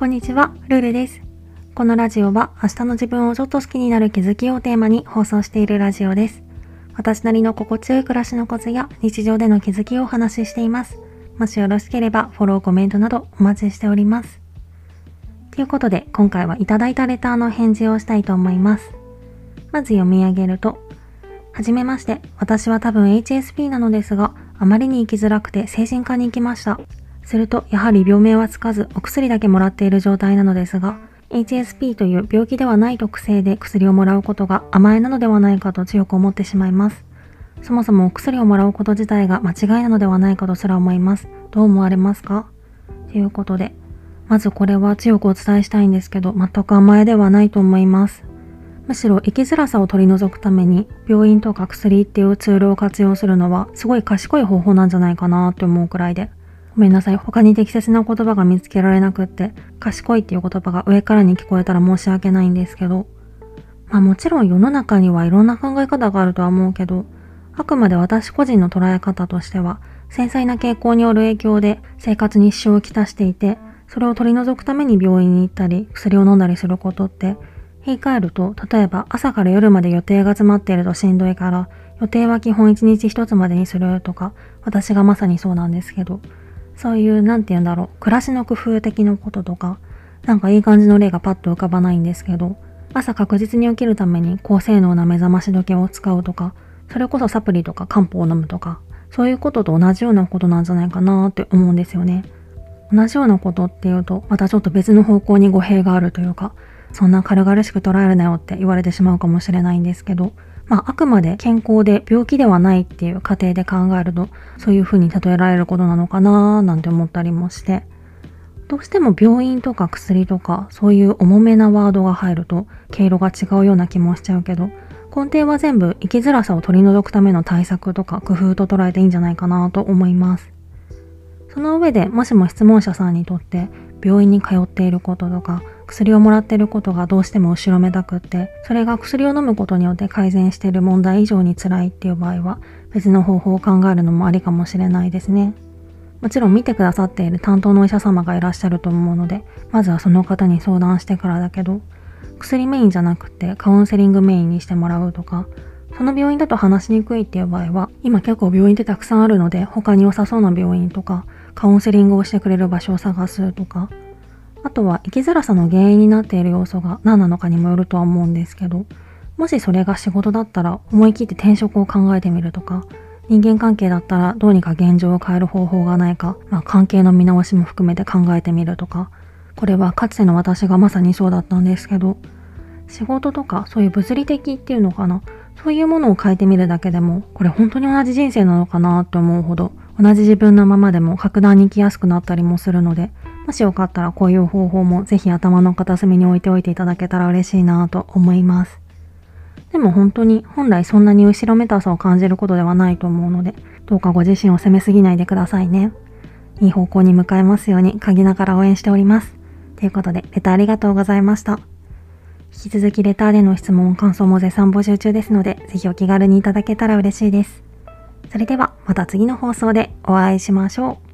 こんにちは、ルルです。このラジオは明日の自分をちょっと好きになる気づきをテーマに放送しているラジオです。私なりの心地よい暮らしのコツや日常での気づきをお話ししています。もしよろしければフォロー、コメントなどお待ちしております。ということで今回はいただいたレターの返事をしたいと思います。まず読み上げると、はじめまして、私は多分 HSP なのですが、あまりに生きづらくて精神科に行きました。すると、やはり病名はつかず、お薬だけもらっている状態なのですが、HSP という病気ではない特性で薬をもらうことが甘えなのではないかと強く思ってしまいます。そもそもお薬をもらうこと自体が間違いなのではないかとすら思います。どう思われますか？ということで、まずこれは強くお伝えしたいんですけど、全く甘えではないと思います。むしろ生きづらさを取り除くために病院とか薬っていうツールを活用するのはすごい賢い方法なんじゃないかなって思うくらいでごめんなさい。他に適切な言葉が見つけられなくって、賢いっていう言葉が上からに聞こえたら申し訳ないんですけど、まあもちろん世の中にはいろんな考え方があるとは思うけど、あくまで私個人の捉え方としては、繊細な傾向による影響で生活に支障をきたしていて、それを取り除くために病院に行ったり、薬を飲んだりすることって、言い換えると、例えば朝から夜まで予定が詰まっているとしんどいから、予定は基本一日一つまでにするとか、私がまさにそうなんですけど、そういう、なんて言うんだろう、暮らしの工夫的なこととか、なんかいい感じの例がパッと浮かばないんですけど、朝確実に起きるために高性能な目覚まし時計を使うとか、それこそサプリとか漢方を飲むとか、そういうことと同じようなことなんじゃないかなって思うんですよね。同じようなことっていうと、またちょっと別の方向に語弊があるというか、そんな軽々しく捉えるなよって言われてしまうかもしれないんですけど、まあ、あくまで健康で病気ではないっていう過程で考えると、そういうふうに例えられることなのかなーなんて思ったりもして、どうしても病院とか薬とか、そういう重めなワードが入ると、経路が違うような気もしちゃうけど、根底は全部生きづらさを取り除くための対策とか工夫と捉えていいんじゃないかなと思います。その上で、もしも質問者さんにとって病院に通っていることとか、薬をもらってることがどうしても後ろめたくって、それが薬を飲むことによって改善している問題以上に辛いっていう場合は、別の方法を考えるのもありかもしれないですね。もちろん見てくださっている担当のお医者様がいらっしゃると思うので、まずはその方に相談してからだけど、薬メインじゃなくてカウンセリングメインにしてもらうとか、その病院だと話しにくいっていう場合は、今結構病院ってたくさんあるので、他に良さそうな病院とか、カウンセリングをしてくれる場所を探すとか、あとは生きづらさの原因になっている要素が何なのかにもよるとは思うんですけど、もしそれが仕事だったら思い切って転職を考えてみるとか、人間関係だったらどうにか現状を変える方法がないか、まあ、関係の見直しも含めて考えてみるとか、これはかつての私がまさにそうだったんですけど、仕事とかそういう物理的っていうのかな、そういうものを変えてみるだけでも、これ本当に同じ人生なのかなって思うほど、同じ自分のままでも格段に生きやすくなったりもするので、もしよかったらこういう方法もぜひ頭の片隅に置いておいていただけたら嬉しいなと思います。でも本当に本来そんなに後ろめたさを感じることではないと思うので、どうかご自身を責めすぎないでくださいね。いい方向に向かえますように鍵ながら応援しております。ということで、レターありがとうございました。引き続きレターでの質問、感想も絶賛募集中ですので、ぜひお気軽にいただけたら嬉しいです。それではまた次の放送でお会いしましょう。